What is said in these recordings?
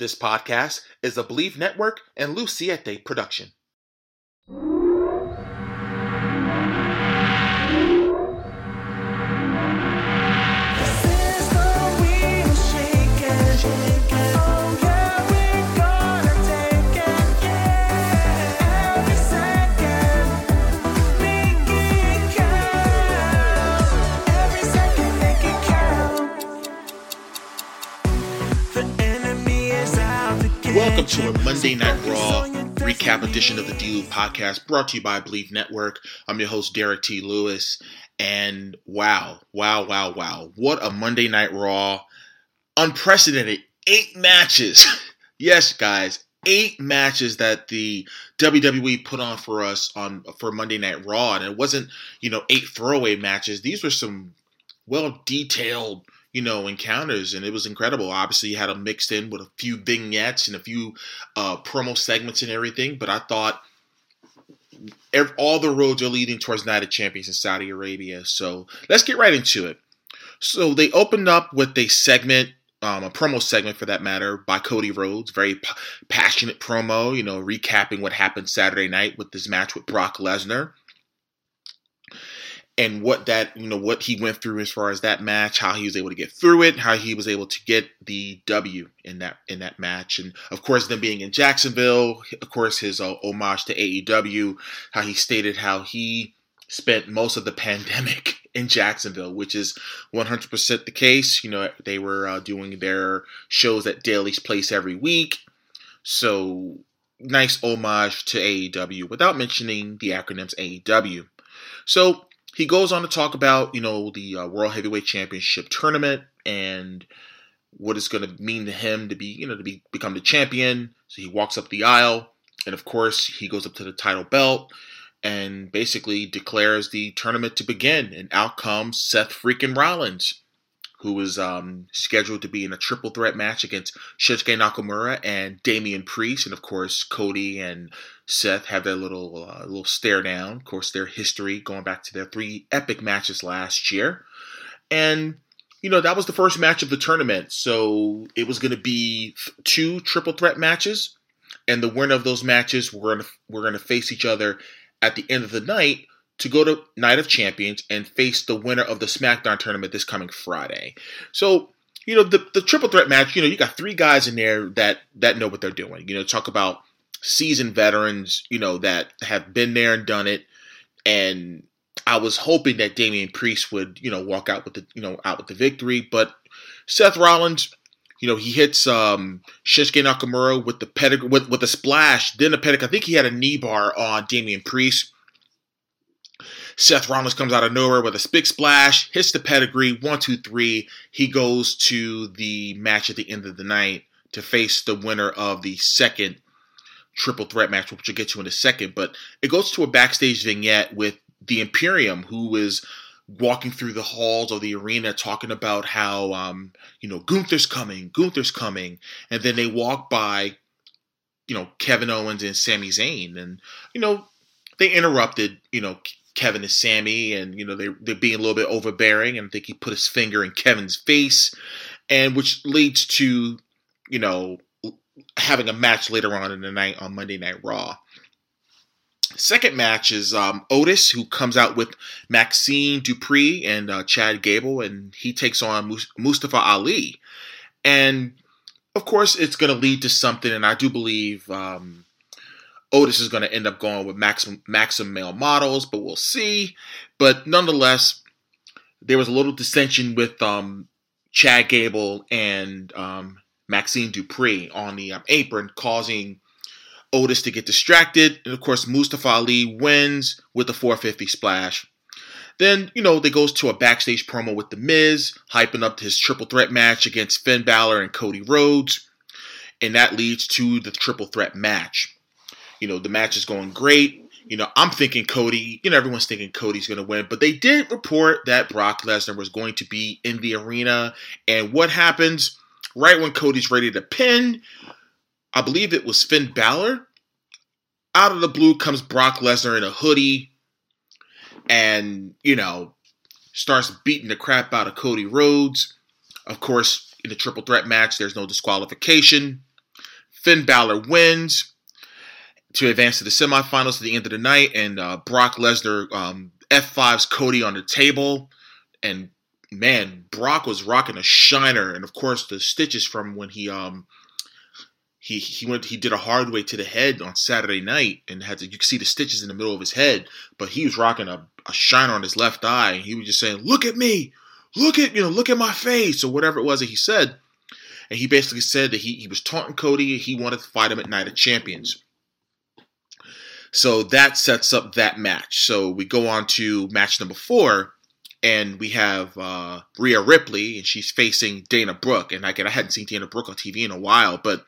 This podcast is a Believe Network and Luciete production. To a Monday Night Raw recap edition of the D podcast brought to you by Believe Network. I'm your host, Derrick T. Lewis. And wow, wow, wow, wow. What a Monday Night Raw. Unprecedented. Eight matches. yes, guys, eight matches that the WWE put on for us on for Monday Night Raw. And it wasn't, you know, eight throwaway matches. These were some well detailed you know, encounters, and it was incredible. Obviously, you had them mixed in with a few vignettes and a few uh, promo segments and everything. But I thought all the roads are leading towards Night of Champions in Saudi Arabia. So let's get right into it. So they opened up with a segment, um, a promo segment for that matter, by Cody Rhodes. Very p- passionate promo, you know, recapping what happened Saturday night with this match with Brock Lesnar and what that you know what he went through as far as that match, how he was able to get through it, how he was able to get the W in that in that match, and of course them being in Jacksonville, of course his uh, homage to AEW, how he stated how he spent most of the pandemic in Jacksonville, which is 100% the case. You know they were uh, doing their shows at Daily's Place every week, so nice homage to AEW without mentioning the acronyms AEW. So he goes on to talk about you know the uh, World Heavyweight Championship tournament and what it's going to mean to him to be you know to be become the champion. So he walks up the aisle, and of course he goes up to the title belt and basically declares the tournament to begin. And out comes Seth freaking Rollins, who was um, scheduled to be in a triple threat match against Shinsuke Nakamura and Damian Priest, and of course Cody and Seth have their little uh, little stare down. Of course, their history going back to their three epic matches last year, and you know that was the first match of the tournament. So it was going to be two triple threat matches, and the winner of those matches were going we're going to face each other at the end of the night to go to Night of Champions and face the winner of the SmackDown tournament this coming Friday. So you know the the triple threat match. You know you got three guys in there that that know what they're doing. You know talk about seasoned veterans, you know, that have been there and done it. And I was hoping that Damian Priest would, you know, walk out with the, you know, out with the victory. But Seth Rollins, you know, he hits um, Shinsuke Nakamura with the pedigree, with, with a splash, then a pedic. I think he had a knee bar on Damian Priest. Seth Rollins comes out of nowhere with a big splash, hits the pedigree, one, two, three. He goes to the match at the end of the night to face the winner of the second triple threat match, which we'll get to in a second. But it goes to a backstage vignette with the Imperium, who is walking through the halls of the arena talking about how um, you know Gunther's coming, Gunther's coming, and then they walk by, you know, Kevin Owens and Sami Zayn, and you know they interrupted, you know. Kevin and Sami, and you know they they're being a little bit overbearing, and I think he put his finger in Kevin's face, and which leads to you know having a match later on in the night on Monday Night Raw. Second match is um, Otis, who comes out with Maxxine Dupri and uh, Chad Gable, and he takes on Mustafa Ali. And of course, it's going to lead to something, and I do believe um, Otis is going to end up going with Maxim, Maxim male models, but we'll see. But nonetheless, there was a little dissension with um, Chad Gable and um, Maxxine Dupri on the um, apron, causing Otis to get distracted. And of course, Mustafa Ali wins with the 450 splash. Then, you know, they goes to a backstage promo with The Miz, hyping up his triple threat match against Finn Balor and Cody Rhodes. And that leads to the triple threat match. You know, the match is going great. You know, I'm thinking Cody, you know, everyone's thinking Cody's going to win, but they did report that Brock Lesnar was going to be in the arena. And what happens? right when Cody's ready to pin, I believe it was Finn Balor. Out of the blue comes Brock Lesnar in a hoodie and, you know, starts beating the crap out of Cody Rhodes. Of course, in the triple threat match, there's no disqualification. Finn Balor wins to advance to the semifinals at the end of the night, and uh, Brock Lesnar um, F5's Cody on the table, and man, Brock was rocking a shiner, and of course the stitches from when he um he he went he did a hard way to the head on Saturday night and had to you could see the stitches in the middle of his head, but he was rocking a, a shiner on his left eye. And he was just saying, "Look at me, look at you know, look at my face," or whatever it was that he said. And he basically said that he, he was taunting Cody. He wanted to fight him at Night of Champions. So that sets up that match. So we go on to match number four, and we have uh, Rhea Ripley, and she's facing Dana Brooke. And again, I hadn't seen Dana Brooke on TV in a while, but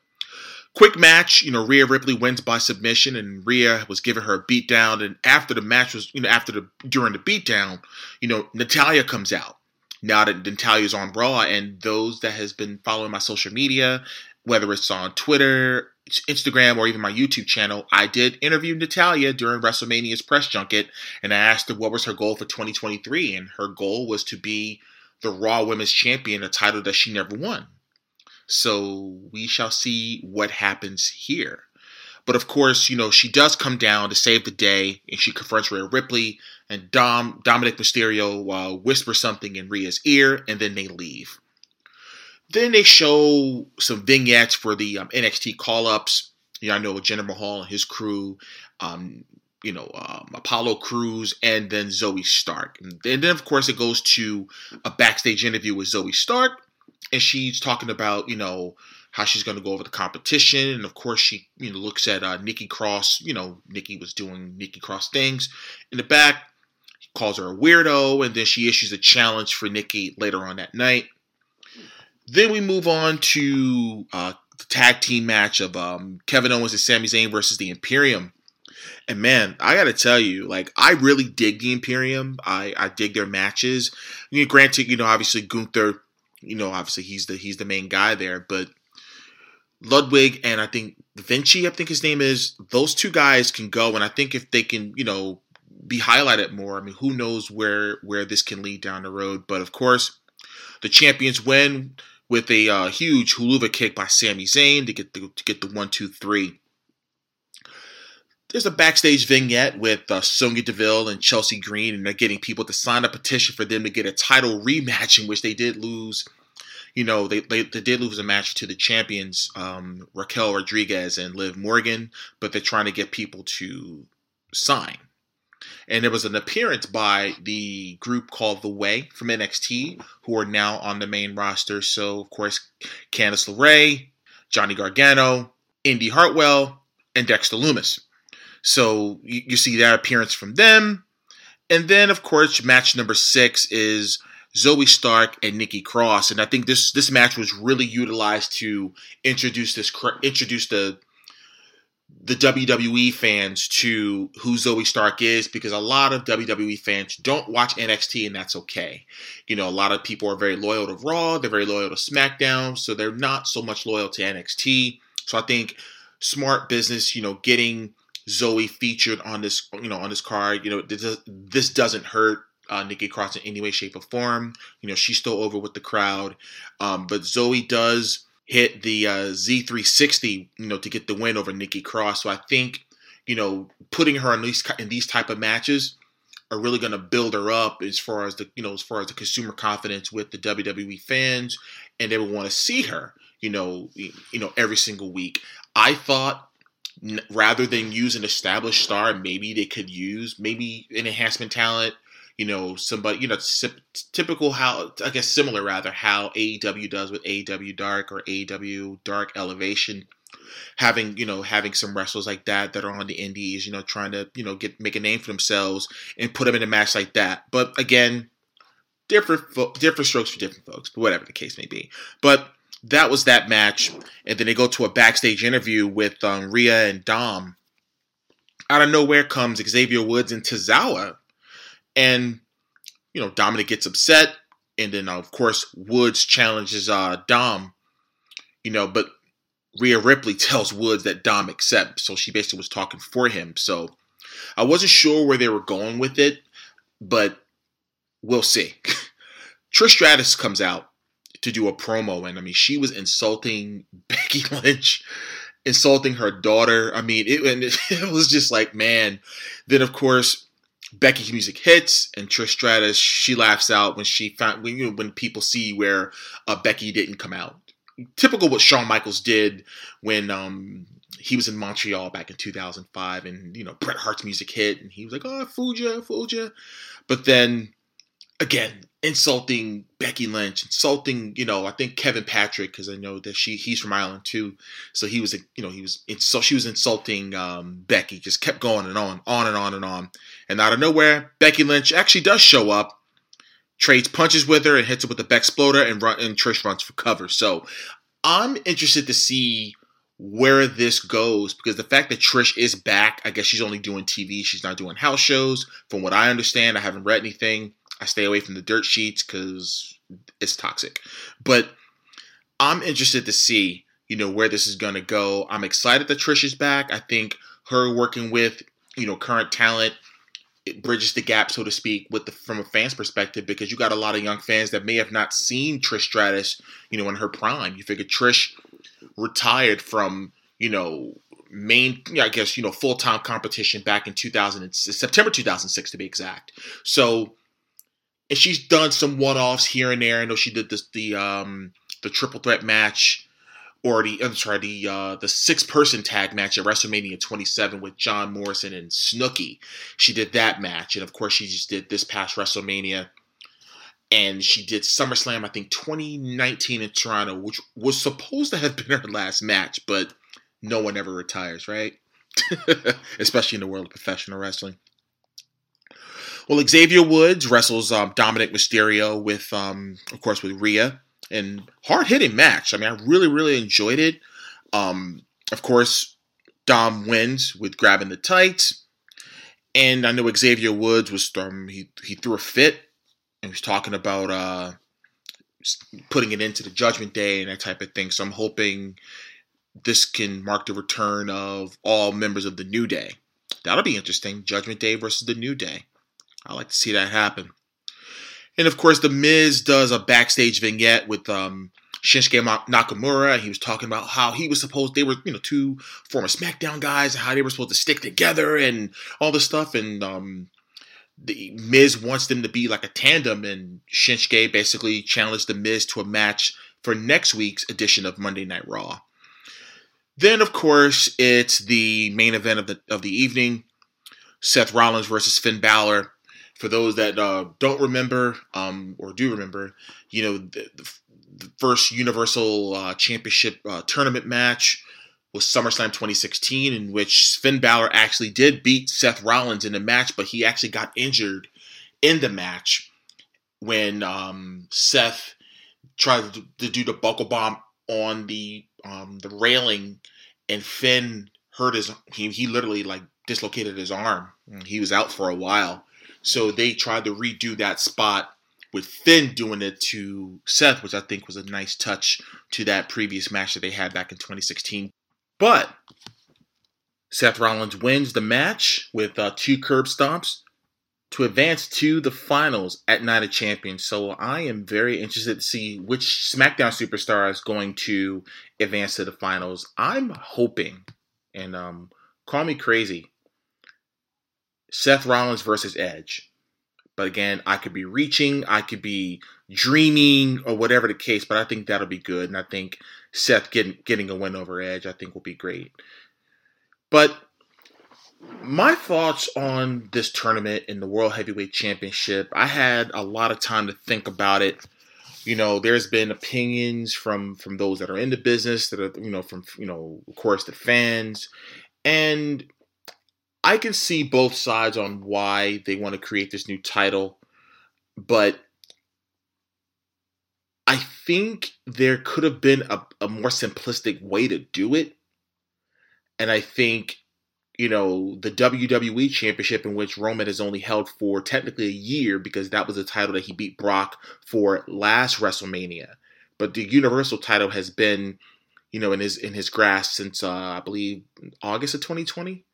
quick match. You know, Rhea Ripley wins by submission, and Rhea was giving her a beatdown. And after the match was, you know, after the during the beatdown, you know, Natalya comes out. Now that Natalya's on Raw, and those that has been following my social media, whether it's on Twitter, Instagram or even my YouTube channel, I did interview Natalya during WrestleMania's press junket, and I asked her what was her goal for 2023, and her goal was to be the Raw Women's Champion, a title that she never won. So we shall see what happens here. But of course, you know, she does come down to save the day, and she confronts Rhea Ripley, and Dom Dominic Mysterio uh, whispers something in Rhea's ear, and then they leave. Then they show some vignettes for the um, NXT call ups. You know, I know Jinder Mahal and his crew, um, you know, um, Apollo Crews, and then Zoey Stark. And then, of course, it goes to a backstage interview with Zoey Stark, and she's talking about, you know, how she's going to go over the competition. And of course, she you know looks at uh, Nikki Cross. You know, Nikki was doing Nikki Cross things in the back. He calls her a weirdo, and then she issues a challenge for Nikki later on that night. Then we move on to uh, the tag team match of um, Kevin Owens and Sami Zayn versus the Imperium. And man, I gotta tell you, like I really dig the Imperium. I, I dig their matches. Granted, you know, obviously Gunther, you know, obviously he's the he's the main guy there, but Ludwig and I think Vinci, I think his name is, those two guys can go, and I think if they can, you know, be highlighted more, I mean, who knows where where this can lead down the road. But of course, the champions win with a uh, huge Helluva kick by Sami Zayn to get the to get the one two three. There's a backstage vignette with uh, Sonya Deville and Chelsea Green, and they're getting people to sign a petition for them to get a title rematch, in which they did lose. You know, they, they, they did lose a match to the champions, um, Raquel Rodriguez and Liv Morgan, but they're trying to get people to sign. And there was an appearance by the group called The Way from NXT, who are now on the main roster. So, of course, Candice LeRae, Johnny Gargano, Indi Hartwell, and Dexter Lumis. So you, you see that appearance from them. And then, of course, match number six is Zoey Stark and Nikki Cross, and I think this this match was really utilized to introduce this introduce the the WWE fans to who Zoey Stark is because a lot of WWE fans don't watch NXT and that's okay. You know, a lot of people are very loyal to Raw, they're very loyal to SmackDown, so they're not so much loyal to NXT. So I think smart business, you know, getting Zoey featured on this, you know, on this card, you know, this, doesn't hurt uh, Nikki Cross in any way, shape, or form. You know, she's still over with the crowd, um, but Zoey does hit the uh, Z360, you know, to get the win over Nikki Cross. So I think, you know, putting her in these in these type of matches are really going to build her up as far as the you know as far as the consumer confidence with the WWE fans, and they will want to see her, you know, you know, every single week. I thought rather than use an established star, maybe they could use maybe an enhancement talent you know somebody you know typical how I guess similar rather how AEW does with AEW Dark or AEW Dark Elevation. Having you know having some wrestlers like that that are on the indies you know trying to you know get make a name for themselves and put them in a match like that. But again different fo- different strokes for different folks but whatever the case may be. But that was that match and then they go to a backstage interview with um, Rhea and Dom. Out of nowhere comes Xavier Woods and Tozawa and you know Dominic gets upset, and then of course Woods challenges uh, Dom. You know, but Rhea Ripley tells Woods that Dom accepts, so she basically was talking for him. So I wasn't sure where they were going with it, but we'll see. Trish Stratus comes out to do a promo, and I mean, she was insulting Becky Lynch insulting her daughter. I mean, it, and it was just like, man. Then of course, Becky's music hits, and Trish Stratus she laughs out when she found when you know, when people see where uh, Becky didn't come out. Typical what Shawn Michaels did when um, he was in Montreal back in 2005, and you know Bret Hart's music hit, and he was like, "Oh, I fooled you, I fooled you," but then again insulting Becky Lynch, insulting, you know, I think Kevin Patrick because I know that she he's from Ireland too. So he was, you know, he was so she was insulting um, Becky, just kept going and on, on and on and on. And out of nowhere, Becky Lynch actually does show up, trades punches with her and hits her with the Exploder, and run and Trish runs for cover. So I'm interested to see where this goes because the fact that Trish is back, I guess she's only doing TV, she's not doing house shows. From what I understand, I haven't read anything I stay away from the dirt sheets because it's toxic. But I'm interested to see, you know, where this is going to go. I'm excited that Trish is back. I think her working with, you know, current talent it bridges the gap, so to speak, with the from a fan's perspective because you got a lot of young fans that may have not seen Trish Stratus, you know, in her prime. You figure Trish retired from, you know, main, I guess, you know, full time competition back in 2000, September 2006 to be exact. So and she's done some one-offs here and there. I know she did this the um the triple threat match or the I'm sorry the uh, the six person tag match at WrestleMania 27 with John Morrison and Snooki. She did that match, and of course she just did this past WrestleMania, and she did SummerSlam I think 2019 in Toronto, which was supposed to have been her last match, but no one ever retires, right? Especially in the world of professional wrestling. Well, Xavier Woods wrestles um, Dominic Mysterio with, um, of course, with Rhea, and hard hitting match. I mean, I really, really enjoyed it. Um, of course, Dom wins with grabbing the tights, and I know Xavier Woods was um, he he threw a fit and was talking about uh, putting it into the Judgment Day and that type of thing. So I'm hoping this can mark the return of all members of the New Day. That'll be interesting. Judgment Day versus the New Day. I like to see that happen. And of course, The Miz does a backstage vignette with um, Shinsuke Nakamura. He was talking about how he was supposed they were you know two former SmackDown guys and how they were supposed to stick together and all this stuff. And um, the Miz wants them to be like a tandem. And Shinsuke basically challenged The Miz to a match for next week's edition of Monday Night Raw. Then, of course, it's the main event of the of the evening: Seth Rollins versus Finn Balor for those that uh, don't remember um, or do remember, you know, the, the first Universal uh, Championship uh, tournament match was SummerSlam 2016, in which Finn Balor actually did beat Seth Rollins in the match, but he actually got injured in the match when um, Seth tried to, do the buckle bomb on the um, the railing, and Finn hurt his he, he literally like dislocated his arm. He was out for a while. So they tried to redo that spot with Finn doing it to Seth, which I think was a nice touch to that previous match that they had back in 2016. But Seth Rollins wins the match with uh, two curb stomps to advance to the finals at Night of Champions. So I am very interested to see which SmackDown superstar is going to advance to the finals. I'm hoping, and um, call me crazy, Seth Rollins versus Edge. But again, I could be reaching, I could be dreaming, or whatever the case. But I think that'll be good, and I think Seth getting getting a win over Edge, I think will be great. But my thoughts on this tournament in the World Heavyweight Championship, I had a lot of time to think about it. You know, there's been opinions from from those that are in the business, that are you know from you know of course the fans, and I can see both sides on why they want to create this new title, but I think there could have been a, a more simplistic way to do it. And I think, you know, the WWE Championship, in which Roman has only held for technically a year because that was the title that he beat Brock for last WrestleMania. But the Universal title has been, you know, in his in his grasp since uh, I believe August of 2020.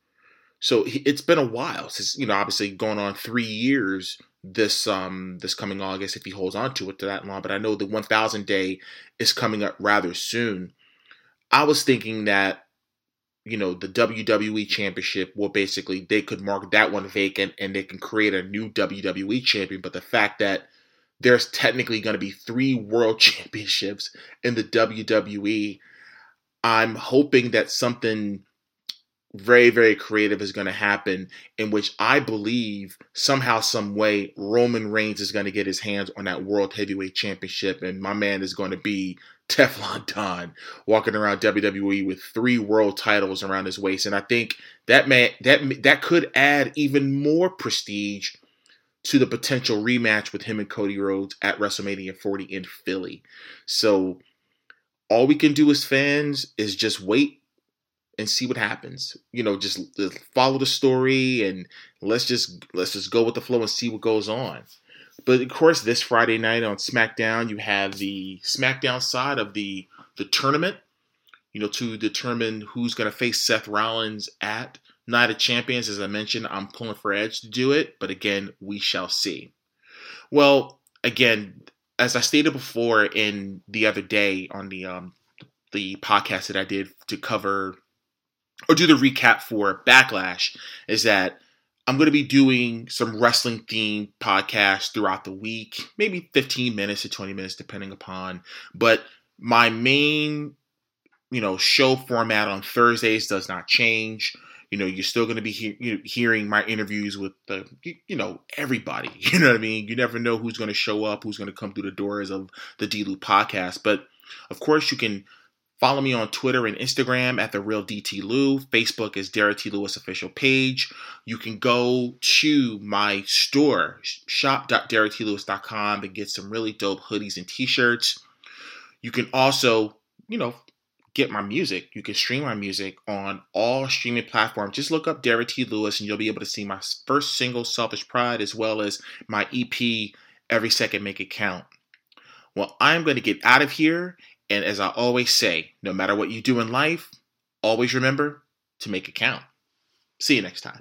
So it's been a while since you know, obviously going on three years this um this coming August if he holds on to it to that long. But I know the 1,000 day is coming up rather soon. I was thinking that you know the WWE championship will basically they could mark that one vacant and they can create a new WWE champion but the fact that there's technically going to be three world championships in the WWE I'm hoping that something very very creative is going to happen in which I believe somehow some way Roman Reigns is going to get his hands on that world heavyweight championship and my man is going to be Teflon Don walking around WWE with three world titles around his waist, and I think that man that that could add even more prestige to the potential rematch with him and Cody Rhodes at WrestleMania 40 in Philly. So all we can do as fans is just wait and see what happens. You know, just, just follow the story and let's just let's just go with the flow and see what goes on. But of course, this Friday night on SmackDown, you have the SmackDown side of the the tournament. You know, to determine who's going to face Seth Rollins at Night of Champions. As I mentioned, I'm pulling for Edge to do it, but again, we shall see. Well, again, as I stated before in the other day on the um, the podcast that I did to cover or do the recap for Backlash, is that I'm going to be doing some wrestling themed podcasts throughout the week, maybe 15 minutes to 20 minutes, depending upon. But my main, you know, show format on Thursdays does not change. You know, you're still going to be he- hearing my interviews with the, you know, everybody. You know what I mean? You never know who's going to show up, who's going to come through the doors of the D podcast. But of course, you can Follow me on Twitter and Instagram at the real DT Lew. Facebook is Derrick T. Lewis official page. You can go to my store, shop.derricktlewis.com, and get some really dope hoodies and t-shirts. You can also, you know, get my music. You can stream my music on all streaming platforms. Just look up Derrick T. Lewis and you'll be able to see my first single, Selfish Pride, as well as my EP, Every Second Make It Count. Well, I'm going to get out of here and as I always say, no matter what you do in life, always remember to make it count. See you next time.